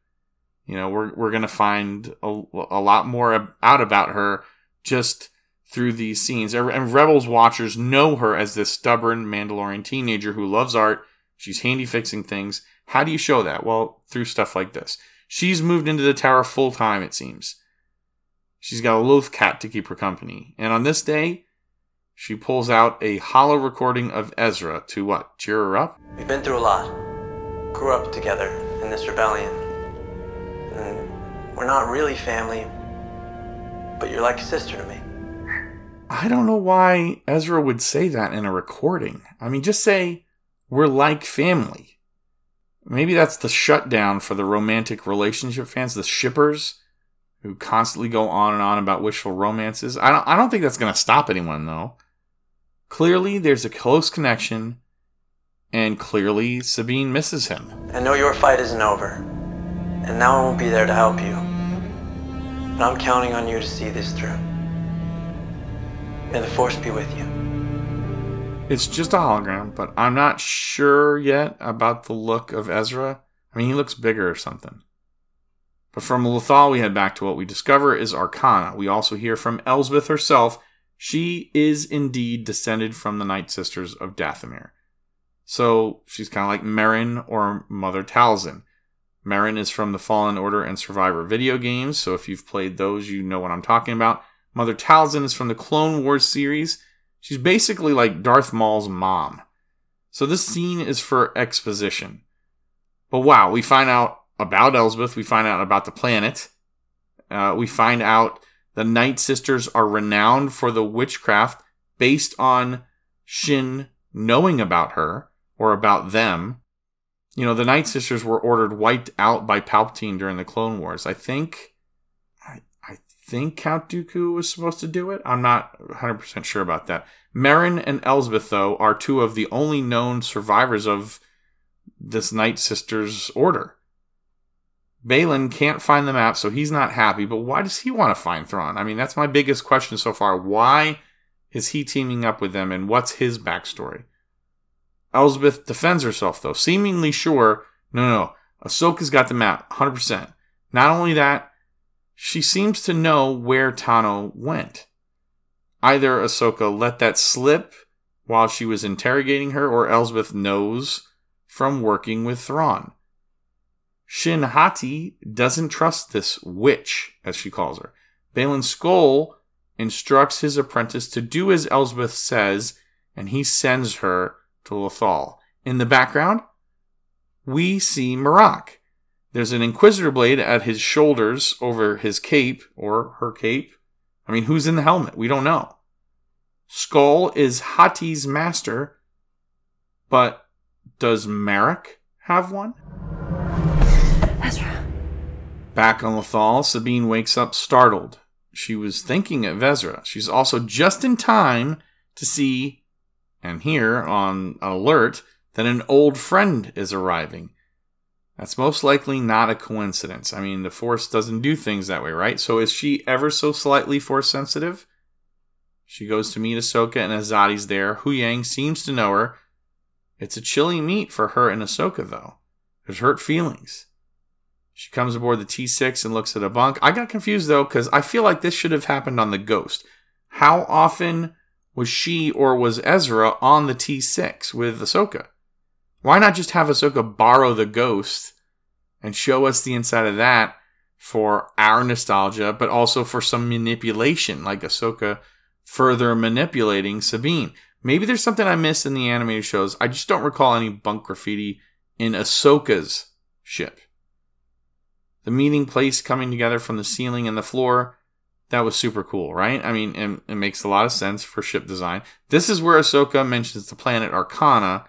you know, we're we're gonna find a, a lot more out about her just through these scenes. And Rebels watchers know her as this stubborn Mandalorian teenager who loves art. She's handy fixing things. How do you show that? Well, through stuff like this. She's moved into the tower full time, it seems. She's got a Loth cat to keep her company. And on this day, she pulls out a holo recording of Ezra to what? Cheer her up? We've been through a lot. Grew up together in this rebellion. And we're not really family, but you're like a sister to me. I don't know why Ezra would say that in a recording. I mean, just say, we're like family. Maybe that's the shutdown for the romantic relationship fans, the shippers who constantly go on and on about wishful romances. I don't, I don't think that's going to stop anyone, though. Clearly, there's a close connection, and clearly, Sabine misses him. I know your fight isn't over, and now I won't be there to help you. But I'm counting on you to see this through. May the Force be with you. It's just a hologram, but I'm not sure yet about the look of Ezra. I mean, he looks bigger or something. But from Lothal, we head back to what we discover is Arcana. We also hear from Elsbeth herself. She is indeed descended from the Night Sisters of Dathomir. So she's kind of like Merrin or Mother Talzin. Merrin is from the Fallen Order and Survivor video games, so if you've played those, you know what I'm talking about. Mother Talzin is from the Clone Wars series. She's basically like Darth Maul's mom. So this scene is for exposition. But wow, we find out about Elsbeth, we find out about the planet. Uh, we find out the Night Sisters are renowned for the witchcraft based on Shin knowing about her or about them. You know, the Night Sisters were ordered wiped out by Palpatine during the Clone Wars. I think think Count Dooku was supposed to do it. I'm not 100% sure about that. Merrin and Elsbeth, though, are two of the only known survivors of this Night Sisters order. Baylan can't find the map, so he's not happy, but why does he want to find Thrawn? I mean, that's my biggest question so far. Why is he teaming up with them, and what's his backstory? Elsbeth defends herself, though, seemingly sure no, no, Ahsoka's got the map, 100%. Not only that, she seems to know where Tano went. Either Ahsoka let that slip while she was interrogating her, or Elsbeth knows from working with Thrawn. Shin Hati doesn't trust this witch, as she calls her. Baylan Skoll instructs his apprentice to do as Elsbeth says, and he sends her to Lothal. In the background, we see Marrok. There's an Inquisitor blade at his shoulders over his cape or her cape. I mean, who's in the helmet? We don't know. Skoll is Hati's master, but does Marrok have one? Ezra. Back on Lothal, Sabine wakes up startled. She was thinking of Ezra. She's also just in time to see and hear on alert that an old friend is arriving. That's most likely not a coincidence. I mean, the Force doesn't do things that way, right? So is she ever so slightly Force sensitive? She goes to meet Ahsoka and Azadi's there. Huyang seems to know her. It's a chilly meet for her and Ahsoka, though. There's hurt feelings. She comes aboard the T6 and looks at a bunk. I got confused, though, because I feel like this should have happened on the Ghost. How often was she or was Ezra on the T6 with Ahsoka? Why not just have Ahsoka borrow the ghost and show us the inside of that for our nostalgia, but also for some manipulation, like Ahsoka further manipulating Sabine? Maybe there's something I missed in the animated shows. I just don't recall any bunk graffiti in Ahsoka's ship. The meeting place coming together from the ceiling and the floor, that was super cool, right? I mean, it, it makes a lot of sense for ship design. This is where Ahsoka mentions the planet Arcana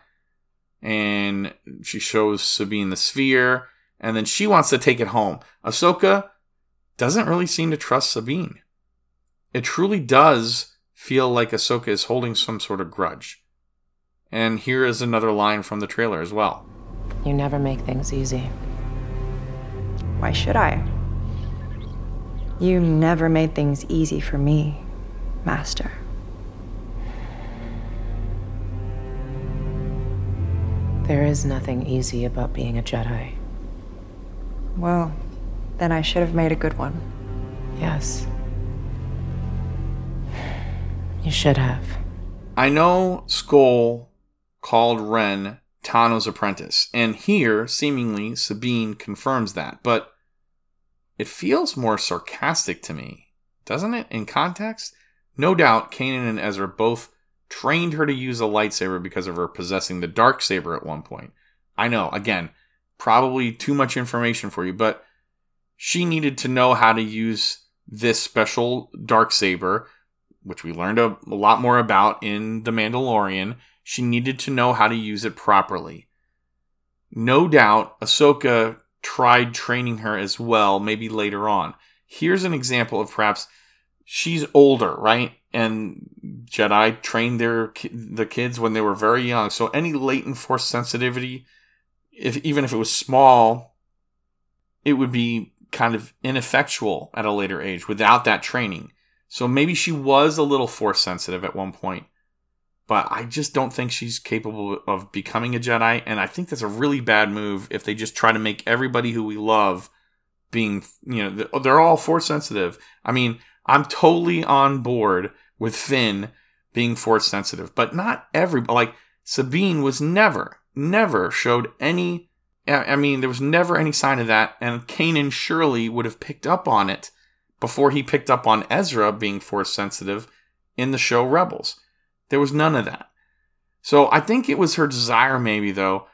and she shows Sabine the sphere, and then she wants to take it home. Ahsoka doesn't really seem to trust Sabine. It truly does feel like Ahsoka is holding some sort of grudge. And here is another line from the trailer as well. You never make things easy. Why should I? You never made things easy for me, Master. There is nothing easy about being a Jedi. Well, then I should have made a good one. Yes. You should have. I know Skoll called Ren Tano's apprentice, and here, seemingly, Sabine confirms that, but it feels more sarcastic to me, doesn't it, in context? No doubt, Kanan and Ezra both trained her to use a lightsaber because of her possessing the dark saber at one point. I know, again, probably too much information for you, but she needed to know how to use this special dark saber, which we learned a, a lot more about in The Mandalorian. She needed to know how to use it properly. No doubt, Ahsoka tried training her as well, maybe later on. Here's an example of perhaps she's older, right? And Jedi trained their the kids when they were very young. So any latent force sensitivity, if even if it was small, it would be kind of ineffectual at a later age without that training. So maybe she was a little force sensitive at one point, but I just don't think she's capable of becoming a Jedi. And I think that's a really bad move if they just try to make everybody who we love being, you know, they're all force sensitive. I mean, I'm totally on board with Finn being force sensitive, but not every, like Sabine was never, never showed any I mean, there was never any sign of that, and Kanan surely would have picked up on it before he picked up on Ezra being force sensitive in the show Rebels. There was none of that. So I think it was her desire, maybe, though.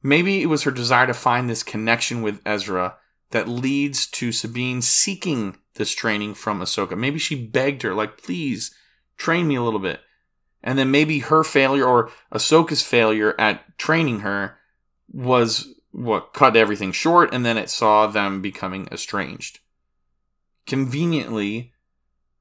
Maybe it was her desire to find this connection with Ezra that leads to Sabine seeking this training from Ahsoka. Maybe she begged her, like, please train me a little bit. And then maybe her failure or Ahsoka's failure at training her was what cut everything short, and then it saw them becoming estranged. Conveniently,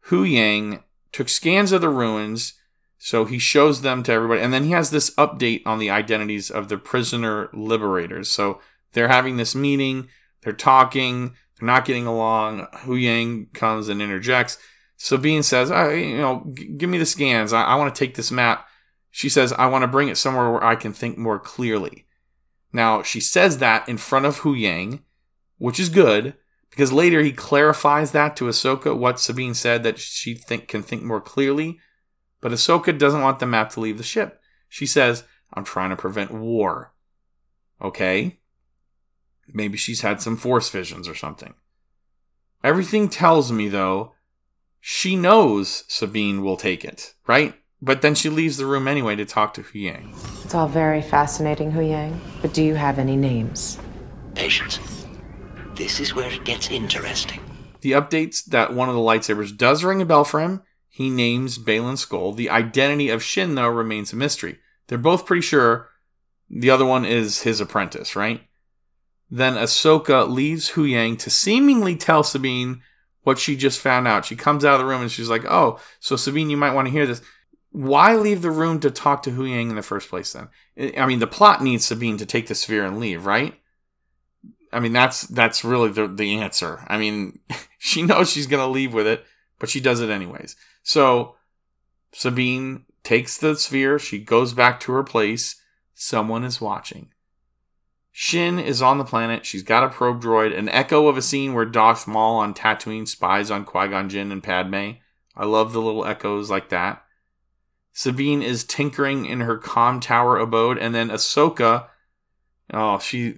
Huyang took scans of the ruins, so he shows them to everybody, and then he has this update on the identities of the prisoner liberators. So they're having this meeting, they're talking, they're not getting along. Huyang comes and interjects. Sabine says, oh, "You know, g- give me the scans. I, I want to take this map." She says, "I want to bring it somewhere where I can think more clearly." Now, she says that in front of Hu Huyang, which is good, because later he clarifies that to Ahsoka what Sabine said that she think, can think more clearly. But Ahsoka doesn't want the map to leave the ship. She says, I'm trying to prevent war. Okay? Maybe she's had some force visions or something. Everything tells me, though, she knows Sabine will take it, right? But then she leaves the room anyway to talk to Huyang. It's all very fascinating, Huyang. But do you have any names? Patience. This is where it gets interesting. The updates that one of the lightsabers does ring a bell for him. He names Baylan Skoll. The identity of Shin, though, remains a mystery. They're both pretty sure the other one is his apprentice, right? Then Ahsoka leaves Huyang to seemingly tell Sabine what she just found out. She comes out of the room and she's like, Oh, so Sabine, you might want to hear this why leave the room to talk to Hu Huyang in the first place then? I mean, the plot needs Sabine to take the sphere and leave, right? I mean, that's that's really the the answer. I mean, she knows she's going to leave with it, but she does it anyways. So Sabine takes the sphere, she goes back to her place. Someone is watching. Shin is on the planet. She's got a probe droid, an echo of a scene where Darth Maul on Tatooine spies on Qui Gon Jinn and Padme. I love the little echoes like that. Sabine is tinkering in her comm tower abode, and then Ahsoka, oh, she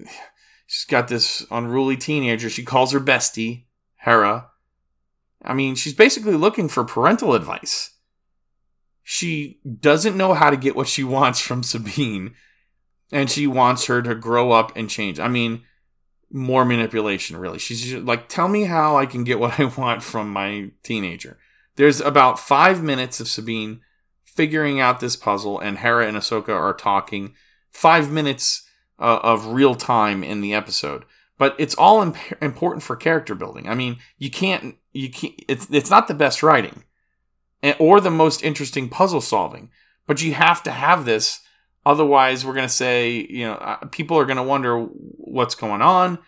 she's got this unruly teenager. She calls her bestie, Hera. I mean, she's basically looking for parental advice. She doesn't know how to get what she wants from Sabine, and she wants her to grow up and change. I mean, more manipulation, really. She's just like, tell me how I can get what I want from my teenager. There's about five minutes of Sabine figuring out this puzzle, and Hera and Ahsoka are talking. Five minutes uh, of real time in the episode, but it's all imp- important for character building. I mean, you can't, you can't. It's it's not the best writing, or the most interesting puzzle solving, but you have to have this. Otherwise, we're going to say, you know, uh, people are going to wonder what's going on.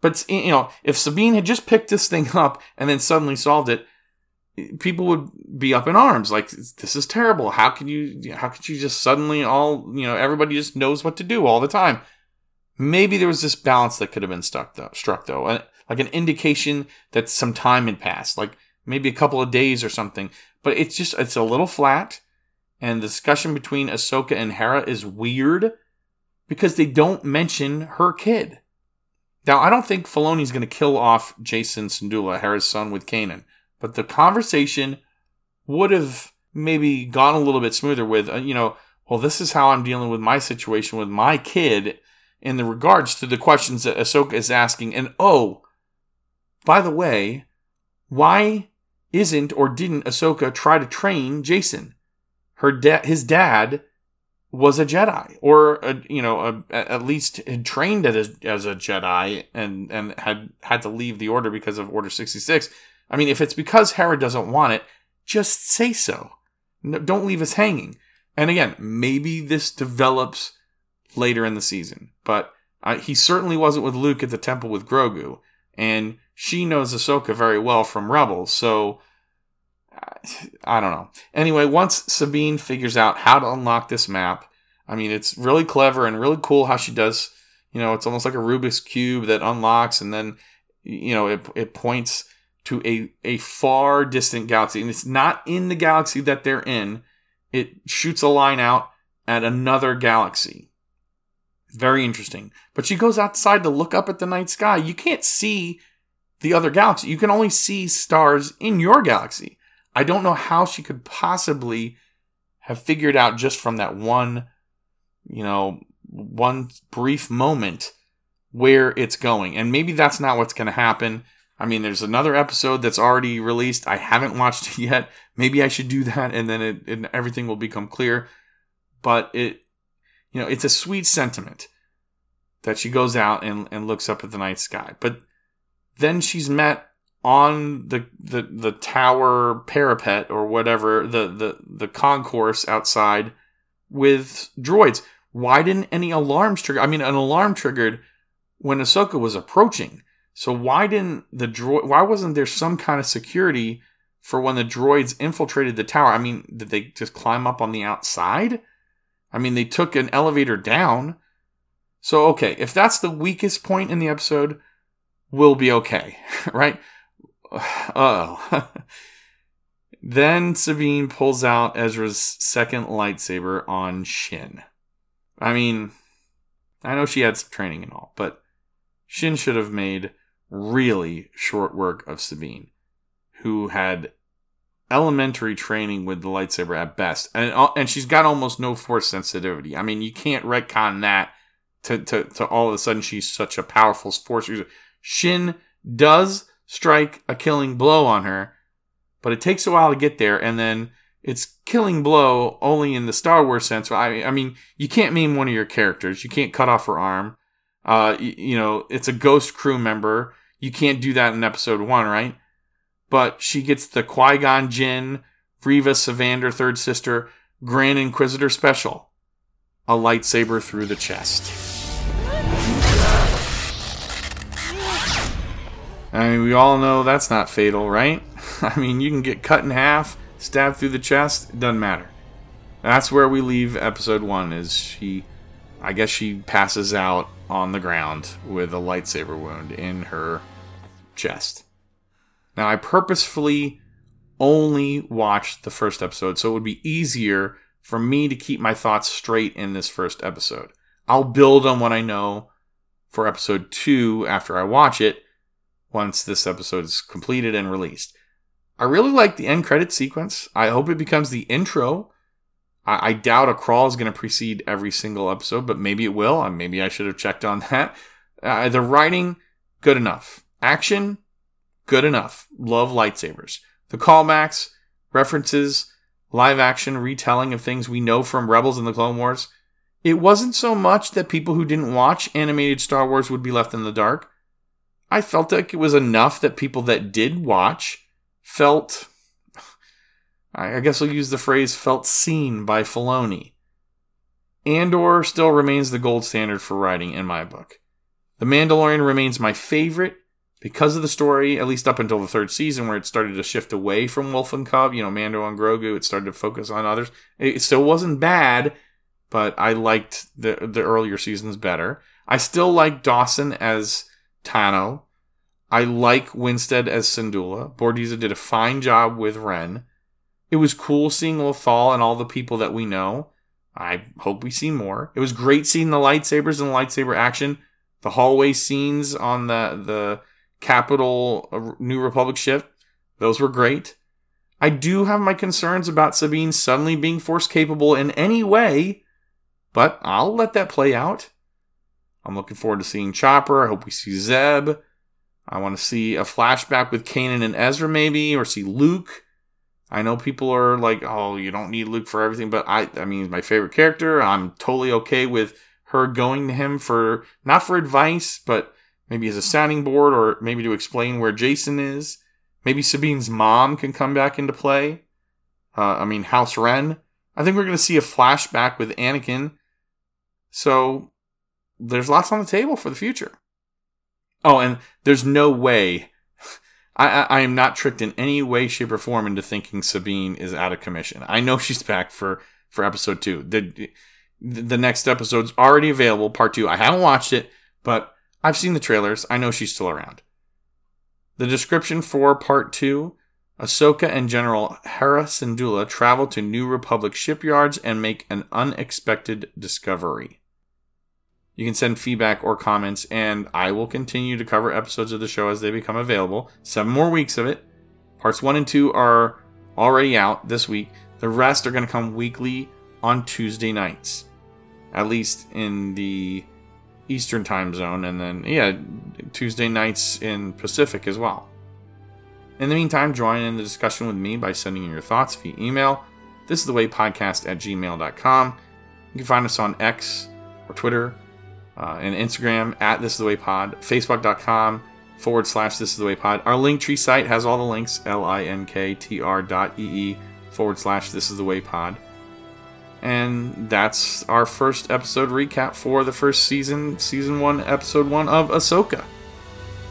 But you know, if Sabine had just picked this thing up and then suddenly solved it, people would be up in arms like this is terrible. How can you how could you just suddenly all you know everybody just knows what to do all the time? Maybe there was this balance that could have been stuck though struck though like an indication that some time had passed like maybe a couple of days or something. But it's just it's a little flat and the discussion between Ahsoka and Hera is weird because they don't mention her kid now I don't think Filoni's going to kill off Jacen Syndulla Hera's son with Kanan but the conversation would have maybe gone a little bit smoother with, uh, you know, well, this is how I'm dealing with my situation with my kid in the regards to the questions that Ahsoka is asking. And oh, by the way, why isn't or didn't Ahsoka try to train Jacen? Her dad, his dad, was a Jedi, or a, you know, a, at least had trained as, as a Jedi, and and had had to leave the Order because of Order sixty six. I mean, if it's because Hera doesn't want it, just say so. No, don't leave us hanging. And again, maybe this develops later in the season, but uh, he certainly wasn't with Luke at the temple with Grogu, and she knows Ahsoka very well from Rebels, so I don't know. Anyway, once Sabine figures out how to unlock this map, I mean, it's really clever and really cool how she does. You know, it's almost like a Rubik's cube that unlocks, and then you know it it points to a, a far distant galaxy. And it's not in the galaxy that they're in. It shoots a line out at another galaxy. Very interesting. But she goes outside to look up at the night sky. You can't see the other galaxy. You can only see stars in your galaxy. I don't know how she could possibly have figured out just from that one, you know, one brief moment where it's going. And maybe that's not what's going to happen. I mean, there's another episode that's already released. I haven't watched it yet. Maybe I should do that, and then it, it, everything will become clear. But it, you know, it's a sweet sentiment that she goes out and, and looks up at the night sky. But then she's met on the, the the tower parapet or whatever the the the concourse outside with droids. Why didn't any alarms trigger? I mean, an alarm triggered when Ahsoka was approaching. So why didn't the droid? Why wasn't there some kind of security for when the droids infiltrated the tower? I mean, did they just climb up on the outside? I mean, they took an elevator down. So okay, if that's the weakest point in the episode, we'll be okay, right? Oh. then Sabine pulls out Ezra's second lightsaber on Shin. I mean, I know she had some training and all, but Shin should have made really short work of Sabine, who had elementary training with the lightsaber at best, and uh, and she's got almost no force sensitivity. I mean, you can't retcon that to to, to all of a sudden she's such a powerful force user. Shin does strike a killing blow on her, but it takes a while to get there, and then it's killing blow only in the Star Wars sense. I, I mean, you can't maim one of your characters. You can't cut off her arm. Uh, you, you know, it's a ghost crew member. You can't do that in episode one, right? But she gets the Qui Gon Jinn, Reva Sevander, third sister, Grand Inquisitor special a lightsaber through the chest. I mean, we all know that's not fatal, right? I mean, you can get cut in half, stabbed through the chest, it doesn't matter. That's where we leave episode one. Is she? I guess she passes out on the ground with a lightsaber wound in her chest. Now, I purposefully only watched the first episode, so it would be easier for me to keep my thoughts straight in this first episode. I'll build on what I know for episode two after I watch it once this episode is completed and released. I really like the end credit sequence. I hope it becomes the intro. I, I doubt a crawl is going to precede every single episode, but maybe it will. Maybe I should have checked on that. Uh, the writing, good enough. Action, good enough. Love lightsabers. The callbacks, references, live action retelling of things we know from Rebels and the Clone Wars. It wasn't so much that people who didn't watch animated Star Wars would be left in the dark. I felt like it was enough that people that did watch felt, I guess I'll use the phrase, felt seen by Filoni. Andor still remains the gold standard for writing in my book. The Mandalorian remains my favorite because of the story, at least up until the third season, where it started to shift away from Wolf and Cub, you know, Mando and Grogu, it started to focus on others. It still wasn't bad, but I liked the the earlier seasons better. I still like Dawson as Tano. I like Winstead as Syndulla. Bordizzo did a fine job with Wren. It was cool seeing Lothal and all the people that we know. I hope we see more. It was great seeing the lightsabers and the lightsaber action. The hallway scenes on the the Capital uh, New Republic ship, those were great. I do have my concerns about Sabine suddenly being force capable in any way, but I'll let that play out. I'm looking forward to seeing Chopper. I hope we see Zeb. I want to see a flashback with Kanan and Ezra, maybe, or see Luke. I know people are like, "Oh, you don't need Luke for everything," but I, I mean, he's my favorite character. I'm totally okay with her going to him for not for advice, but maybe as a sounding board, or maybe to explain where Jacen is. Maybe Sabine's mom can come back into play. Uh, I mean, House Wren. I think we're going to see a flashback with Anakin. So there's lots on the table for the future. Oh, and there's no way. I, I, am not tricked in any way, shape, or form into thinking Sabine is out of commission. I know she's back for, for episode two. The, the next episode's already available, part two. I haven't watched it, but I've seen the trailers. I know she's still around. The description for part two Ahsoka and General Hera Syndulla travel to New Republic shipyards and make an unexpected discovery. You can send feedback or comments, and I will continue to cover episodes of the show as they become available. Seven more weeks of it. Parts one and two are already out this week. The rest are going to come weekly on Tuesday nights, at least in the Eastern time zone, and then, yeah, Tuesday nights in Pacific as well. In the meantime, join in the discussion with me by sending your thoughts via email. This is the way podcast at gmail.com. You can find us on X or Twitter uh, and Instagram at This Is The Way Pod, Facebook.com forward slash This Is The Way Pod. Our Linktree site has all the links, L-I-N-K-T-R dot E-E forward slash This Is The Way Pod. And that's our first episode recap for the first season, season one, episode one of Ahsoka.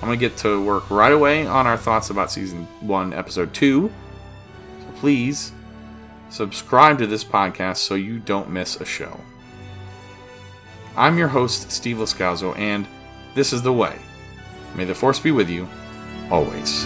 I'm going to get to work right away on our thoughts about season one, episode two. So please subscribe to this podcast so you don't miss a show. I'm your host, Steve Lascauso, and this is The Way. May the Force be with you, always.